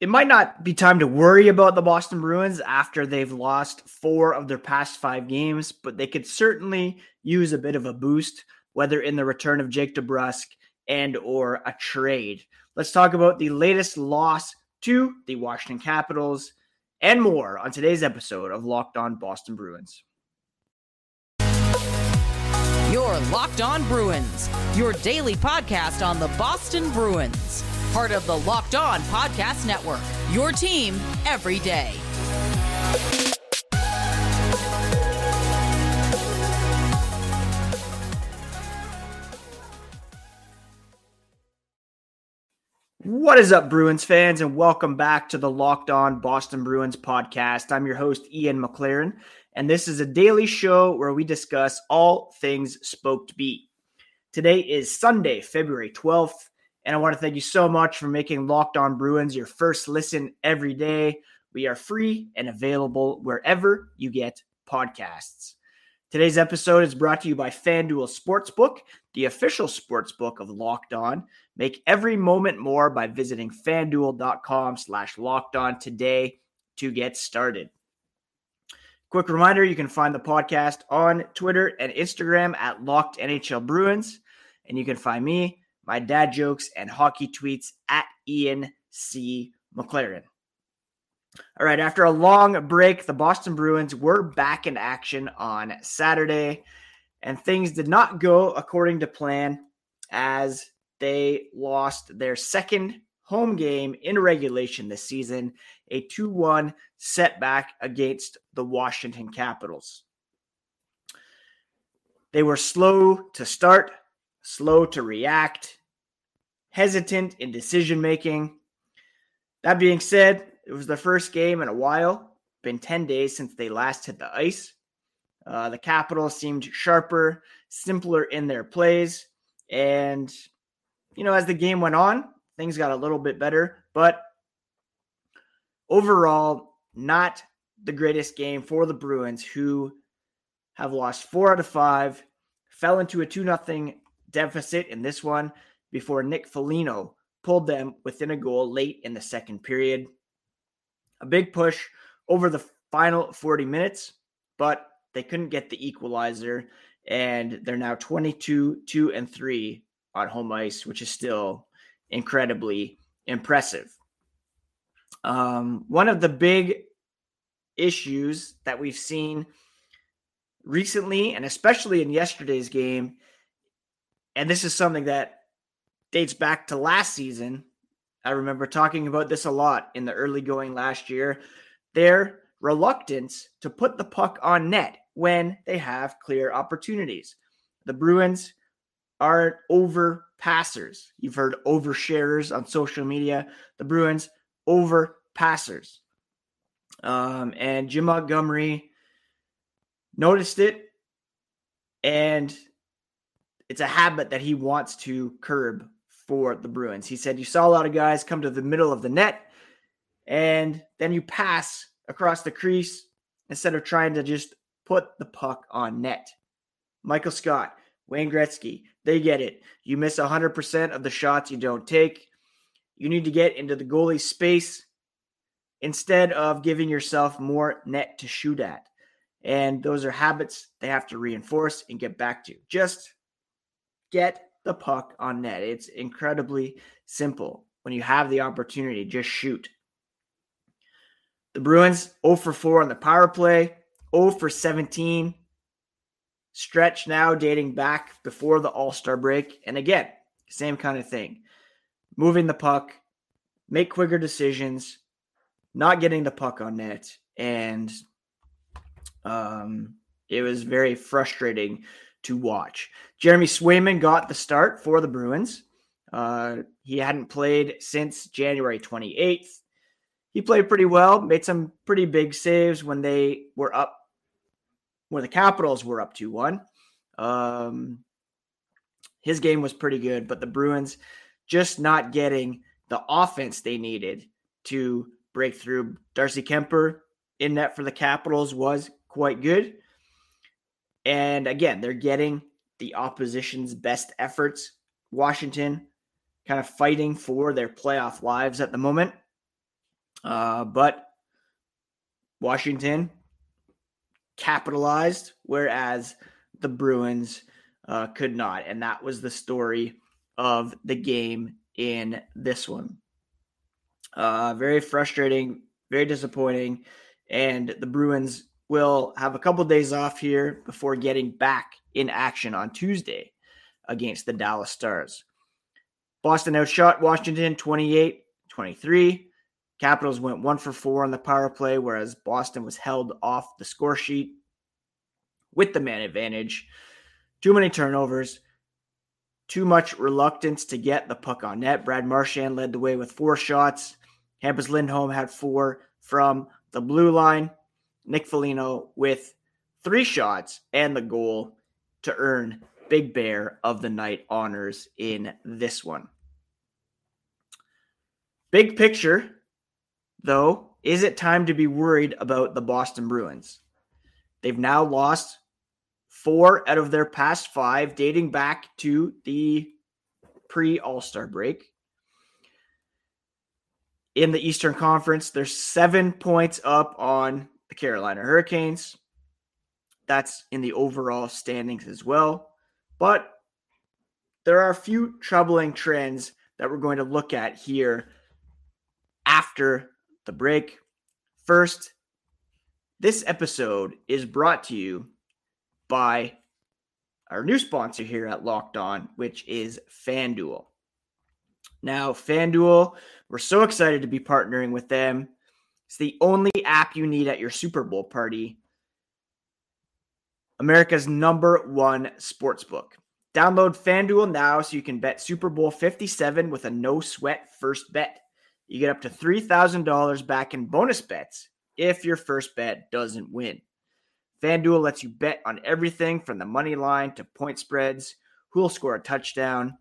it might not be time to worry about the Boston Bruins after they've lost four of their past five games, but they could certainly use a bit of a boost, whether in the return of Jake DeBrusk and or a trade. Let's talk about the latest loss to the Washington Capitals and more on today's episode of Locked On Boston Bruins. Your Locked On Bruins, your daily podcast on the Boston Bruins part of the Locked On Podcast Network. Your team every day. What is up, Bruins fans, and welcome back to the Locked On Boston Bruins podcast. I'm your host, Ian McLaren, and this is a daily show where we discuss all things Spoked B. Today is Sunday, February 12th, and I want to thank you so much for making Locked On Bruins your first listen every day. We are free and available wherever you get podcasts. Today's episode is brought to you by FanDuel Sportsbook, the official sportsbook of Locked On. Make every moment more by visiting fanduel.com slash locked on today to get started. Quick reminder you can find the podcast on Twitter and Instagram at Locked NHL Bruins. And you can find me my dad jokes, and hockey tweets at Ian C. McLaren. All right, after a long break, the Boston Bruins were back in action on Saturday, and things did not go according to plan as they lost their second home game in regulation this season, a 2 1 setback against the Washington Capitals. They were slow to start, slow to react, hesitant in decision making. That being said, it was the first game in a while. Been 10 days since they last hit the ice. Uh, the Capitals seemed sharper, simpler in their plays. And, you know, as the game went on, things got a little bit better. But overall, not the greatest game for the Bruins, who have lost four out of five, fell into a 2 0 deficit in this one before Nick Foligno pulled them within a goal late in the second period. A big push over the final 40 minutes, but they couldn't get the equalizer, and they're now 22 2 and 3 on home ice, which is still incredibly impressive. Um, one of the big issues that we've seen recently, and especially in yesterday's game, and this is something that dates back to last season. I remember talking about this a lot in the early going last year. Their reluctance to put the puck on net when they have clear opportunities. The Bruins aren't over passers. You've heard oversharers on social media. The Bruins over passers. Um, and Jim Montgomery noticed it and it's a habit that he wants to curb for the Bruins. He said, You saw a lot of guys come to the middle of the net and then you pass across the crease instead of trying to just put the puck on net. Michael Scott, Wayne Gretzky, they get it. You miss 100% of the shots you don't take. You need to get into the goalie space instead of giving yourself more net to shoot at. And those are habits they have to reinforce and get back to. Just get the puck on net. It's incredibly simple. When you have the opportunity, just shoot. The Bruins 0 for 4 on the power play, 0 for 17. Stretch now dating back before the All Star break. And again, same kind of thing. Moving the puck, make quicker decisions, not getting the puck on net. And um, it was very frustrating to watch. Jeremy Swayman got the start for the Bruins. Uh, he hadn't played since January 28th. He played pretty well, made some pretty big saves when they were up, when the Capitals were up 2 1. Um, his game was pretty good, but the Bruins just not getting the offense they needed to break through. Darcy Kuemper in net for the Capitals was quite good. And again, they're getting the opposition's best efforts. Washington kind of fighting for their playoff lives at the moment. Uh, but Washington capitalized, whereas the Bruins uh, could not. And that was the story of the game in this one. Uh, very frustrating, very disappointing. And the Bruins will have a couple of days off here before getting back in action on Tuesday against the Dallas Stars. Boston outshot Washington 28 23. Capitals went one for four on the power play, whereas Boston was held off the score sheet with the man advantage. Too many turnovers, too much reluctance to get the puck on net. Brad Marchand led the way with four shots. Hampus Lindholm had four from the blue line. Nick Foligno with three shots and the goal to earn Big Bear of the Night honors in this one. Big picture, though, is it time to be worried about the Boston Bruins? They've now lost four out of their past five, dating back to the pre All Star break. In the Eastern Conference, they're seven points up on the Carolina Hurricanes. That's in the overall standings as well. But there are a few troubling trends that we're going to look at here after the break. First, this episode is brought to you by our new sponsor here at Locked On, which is FanDuel. Now, FanDuel, we're so excited to be partnering with them. It's the only app you need at your Super Bowl party. America's number one sports book. Download FanDuel now so you can bet Super Bowl 57 with a no sweat first bet. You get up to $3,000 back in bonus bets if your first bet doesn't win. FanDuel lets you bet on everything from the money line to point spreads, who'll score a touchdown.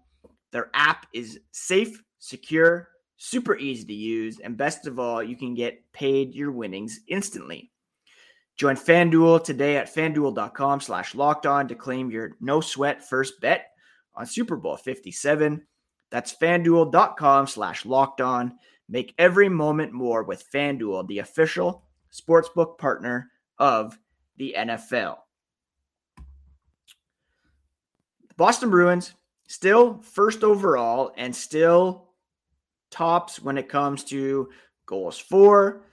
Their app is safe, secure, super easy to use, and best of all, you can get paid your winnings instantly. Join FanDuel today at fanduel.com slash locked on to claim your no sweat first bet on Super Bowl 57. That's fanduel.com slash locked on. Make every moment more with FanDuel, the official sportsbook partner of the NFL. Boston Bruins still first overall and still tops when it comes to goals for,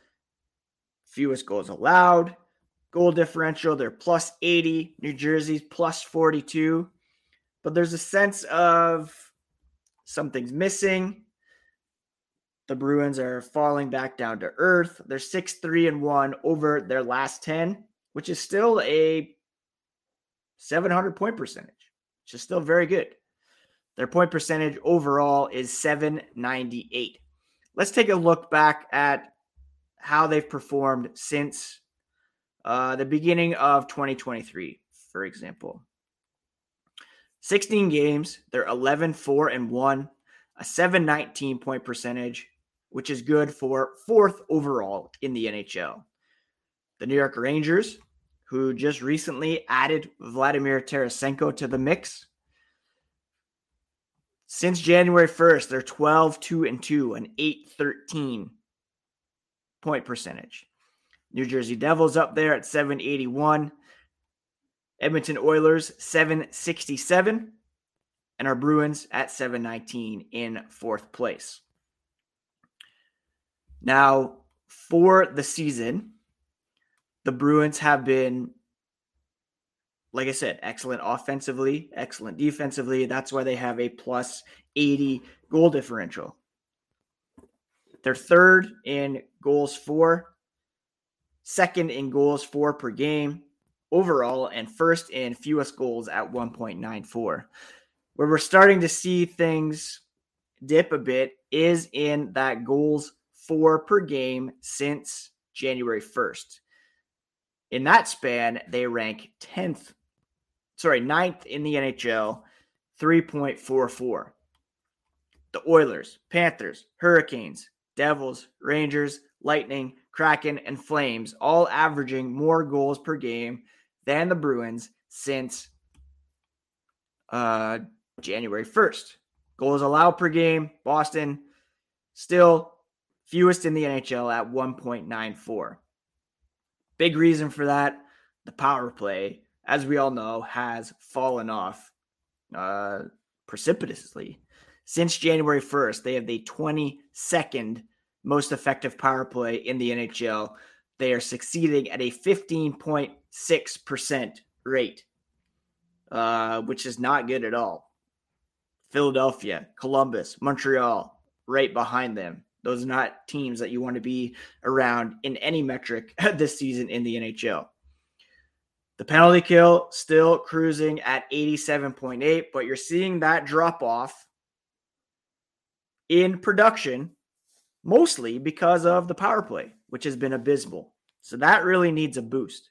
fewest goals allowed, goal differential. They're plus 80. New Jersey's plus 42. But there's a sense of something's missing. The Bruins are falling back down to earth. They're 6 3 and 1 over their last 10, which is still a 700 point percentage, which is still very good. Their point percentage overall is 798. Let's take a look back at how they've performed since uh, the beginning of 2023, for example. 16 games, they're 11 4 and 1, a 719 point percentage, which is good for fourth overall in the NHL. The New York Rangers, who just recently added Vladimir Tarasenko to the mix, since January 1st, they're 12 2 and 2, an 8 13 point percentage. New Jersey Devils up there at 781. Edmonton Oilers 767 and our Bruins at 719 in fourth place. Now, for the season, the Bruins have been, like I said, excellent offensively, excellent defensively. That's why they have a plus 80 goal differential. They're third in goals for, second in goals for per game overall, and first in fewest goals at 1.94. Where we're starting to see things dip a bit is in that goals for per game since January 1st. In that span, they rank 10th, sorry, 9th in the NHL, 3.44. The Oilers, Panthers, Hurricanes, Devils, Rangers, Lightning, Kraken, and Flames, all averaging more goals per game than the Bruins since uh, January 1st. Goals allowed per game, Boston still fewest in the NHL at 1.94. Big reason for that the power play, as we all know, has fallen off uh, precipitously. Since January 1st, they have the 22nd most effective power play in the NHL. They are succeeding at a 15.6% rate, uh, which is not good at all. Philadelphia, Columbus, Montreal, right behind them. Those are not teams that you want to be around in any metric this season in the NHL. The penalty kill still cruising at 87.8, but you're seeing that drop off in production mostly because of the power play, which has been abysmal. So that really needs a boost.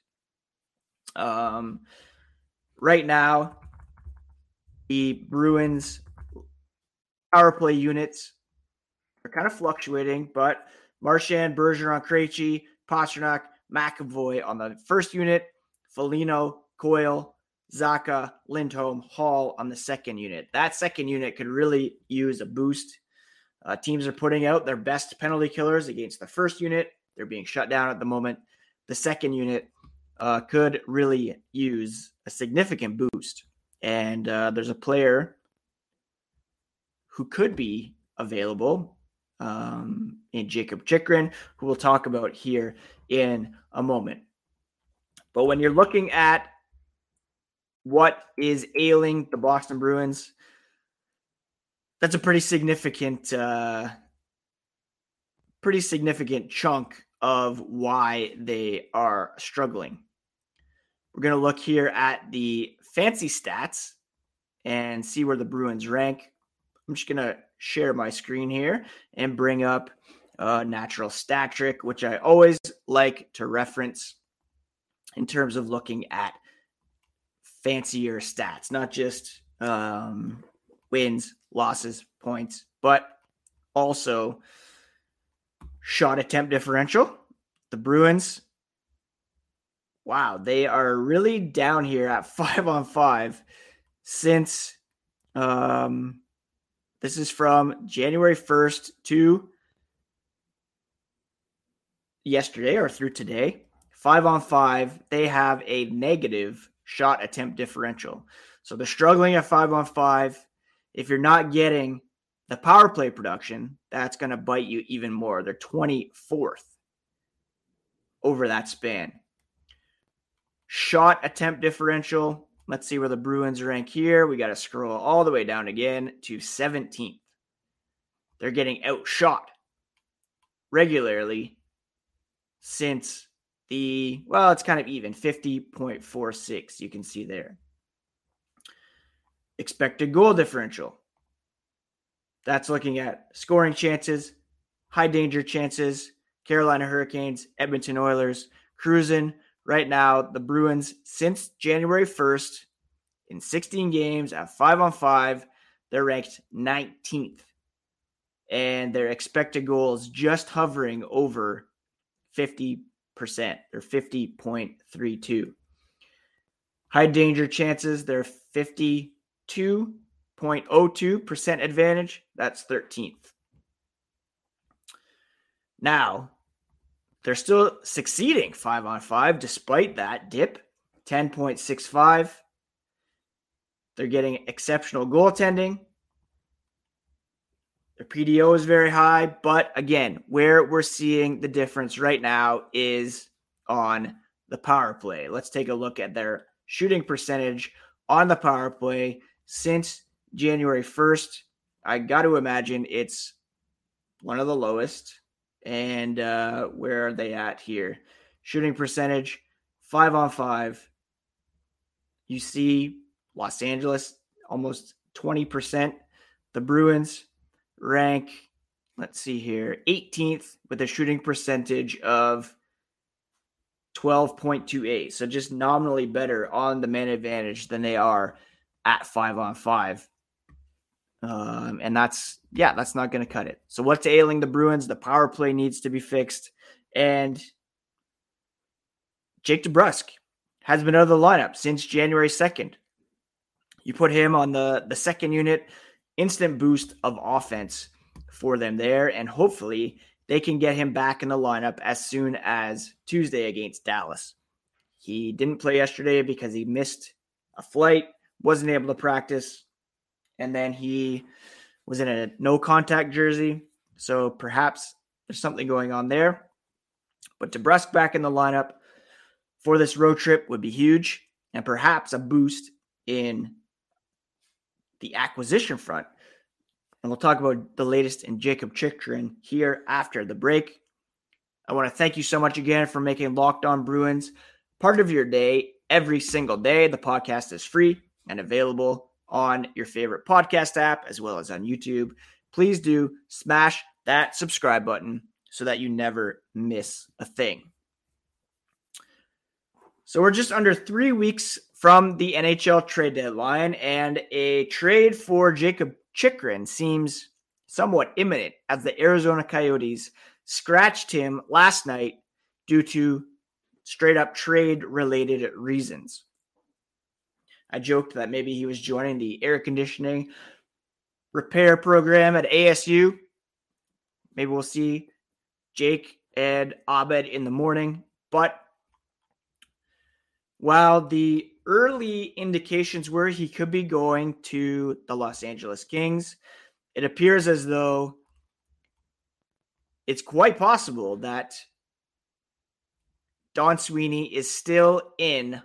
Um, right now, the Bruins power play units are kind of fluctuating, but Marchand, Bergeron, Krejci, Pastrnak, McAvoy on the first unit, Foligno, Coyle, Zacha, Lindholm, Hall on the second unit. That second unit could really use a boost. Uh, teams are putting out their best penalty killers against the first unit. They're being shut down at the moment. The second unit uh, could really use a significant boost. And uh, there's a player who could be available um, in Jakob Chychrun, who we'll talk about here in a moment. But when you're looking at what is ailing the Boston Bruins, that's a pretty significant, uh, pretty significant chunk of why they are struggling. We're going to look here at the fancy stats and see where the Bruins rank. I'm just going to share my screen here and bring up uh, natural stat trick, which I always like to reference in terms of looking at fancier stats, not just um, wins, losses, points, but also shot attempt differential. The Bruins, wow, they are really down here at five on five since um, this is from January 1st to yesterday or through today. Five on five, they have a negative shot attempt differential. So they're struggling at five on five. If you're not getting the power play production, that's going to bite you even more. They're 24th over that span. Shot attempt differential, Let's see where the Bruins rank here. We got to scroll all the way down again to 17th. They're getting outshot regularly since the, well, it's kind of even 50.46. You can see there. Expected goal differential. That's looking at scoring chances, high danger chances, Carolina Hurricanes, Edmonton Oilers, cruising right now, the Bruins, since January 1st, in 16 games at five on five, they're ranked 19th. And their expected goals just hovering over 50%. They're 50.32. High danger chances, they're 52.02% advantage. That's 13th. Now, they're still succeeding five on five despite that dip, 10.65. They're getting exceptional goaltending. Their PDO is very high, but again, where we're seeing the difference right now is on the power play. Let's take a look at their shooting percentage on the power play since January 1st. I got to imagine it's one of the lowest. And uh, where are they at here? Shooting percentage, five on five. You see Los Angeles almost 20%. The Bruins rank, let's see here, 18th with a shooting percentage of 12.28. So just nominally better on the man advantage than they are at five on five. Um, and that's yeah, that's not going to cut it. So what's ailing the Bruins? The power play needs to be fixed, and Jake DeBrusk has been out of the lineup since January second. You put him on the the second unit, instant boost of offense for them there, and hopefully they can get him back in the lineup as soon as Tuesday against Dallas. He didn't play yesterday because he missed a flight, wasn't able to practice, and then he was in a no contact jersey. So perhaps there's something going on there. But DeBrusk back in the lineup for this road trip would be huge and perhaps a boost in the acquisition front. And we'll talk about the latest in Jakob Chychrun here after the break. I want to thank you so much again for making Locked On Bruins part of your day every single day. The podcast is free and available on your favorite podcast app as well as on YouTube. Please do smash that subscribe button so that you never miss a thing. So we're just under three weeks from the NHL trade deadline, and a trade for Jakob Chychrun seems somewhat imminent as the Arizona Coyotes scratched him last night due to straight up trade related reasons. I joked that maybe he was joining the air conditioning repair program at ASU. Maybe we'll see Jake and Abed in the morning. But while the early indications were he could be going to the Los Angeles Kings, it appears as though it's quite possible that Don Sweeney is still in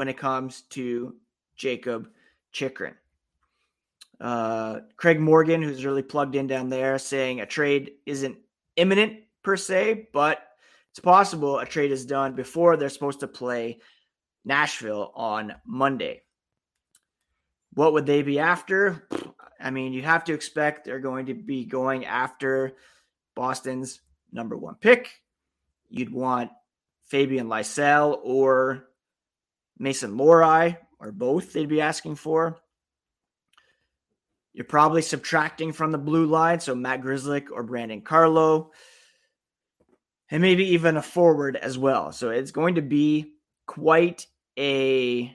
when it comes to Jakob Chychrun. Uh, Craig Morgan, who's really plugged in down there, saying a trade isn't imminent per se, but it's possible a trade is done before they're supposed to play Nashville on Monday. What would they be after? I mean, you have to expect they're going to be going after Boston's number one pick. You'd want Fabian Lysell or Mason Lohrei, or both they'd be asking for. You're probably subtracting from the blue line, so Matt Grzelcyk or Brandon Carlo, and maybe even a forward as well. So it's going to be quite a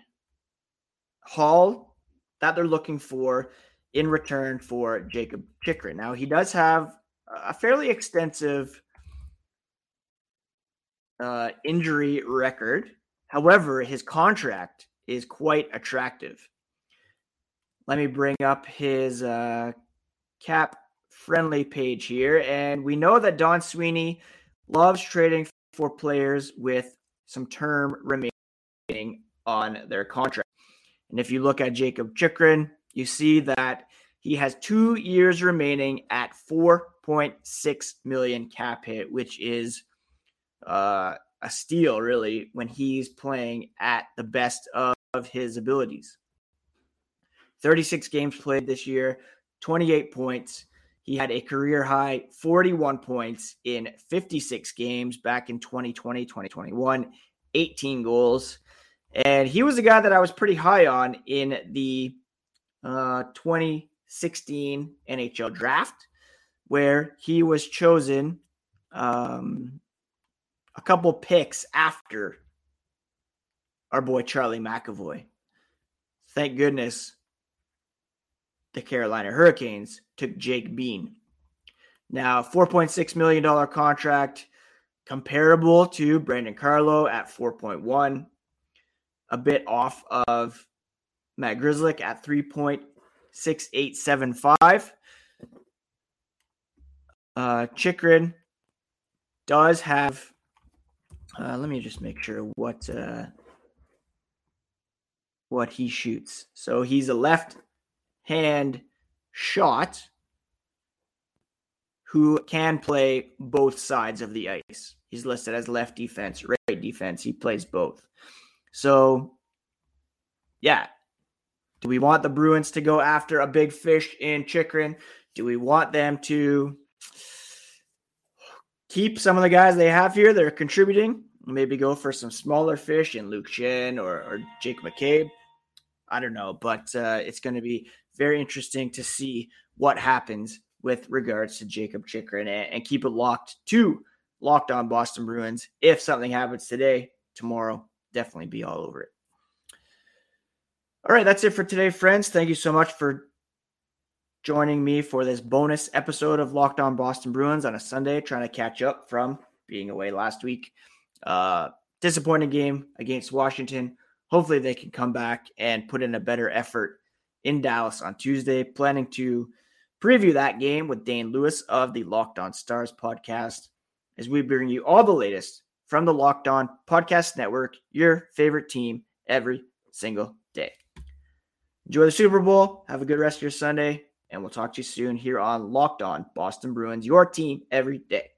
haul that they're looking for in return for Jakob Chychrun. Now he does have a fairly extensive uh, injury record. However, his contract is quite attractive. Let me bring up his uh, cap friendly page here. And we know that Don Sweeney loves trading for players with some term remaining on their contract. And if you look at Jakob Chychrun, you see that he has two years remaining at 4.6 million cap hit, which is uh, a steal, really, when he's playing at the best of, of his abilities. 36 games played this year, 28 points. He had a career high 41 points in 56 games back in 2020, 2021, 18 goals. And he was a guy that I was pretty high on in the uh, 2016 NHL draft, where he was chosen um, a couple picks after our boy Charlie McAvoy. Thank goodness the Carolina Hurricanes took Jake Bean. Now, $4.6 million contract, comparable to Brandon Carlo at 4.1, a bit off of Matt Grzelcyk at 3.6875. Uh, Chychrun does have, uh, let me just make sure what uh, what he shoots. So he's a left hand shot who can play both sides of the ice. He's listed as left defense, right defense. He plays both. So, yeah. Do we want the Bruins to go after a big fish in Chychrun? Do we want them to keep some of the guys they have here that are contributing? Maybe go for some smaller fish in Luke Schenn or, or Jake McCabe. I don't know, but uh, it's going to be very interesting to see what happens with regards to Jakob Chychrun and, and keep it locked to Locked On Boston Bruins. If something happens today, tomorrow, definitely be all over it. All right, that's it for today, friends. Thank you so much for joining me for this bonus episode of Locked On Boston Bruins on a Sunday, trying to catch up from being away last week. Uh, disappointing game against Washington. Hopefully, they can come back and put in a better effort in Dallas on Tuesday. Planning to preview that game with Dane Lewis of the Locked On Stars podcast as we bring you all the latest from the Locked On Podcast Network, your favorite team every single day. Enjoy the Super Bowl. Have a good rest of your Sunday, and we'll talk to you soon here on Locked On Boston Bruins, your team every day.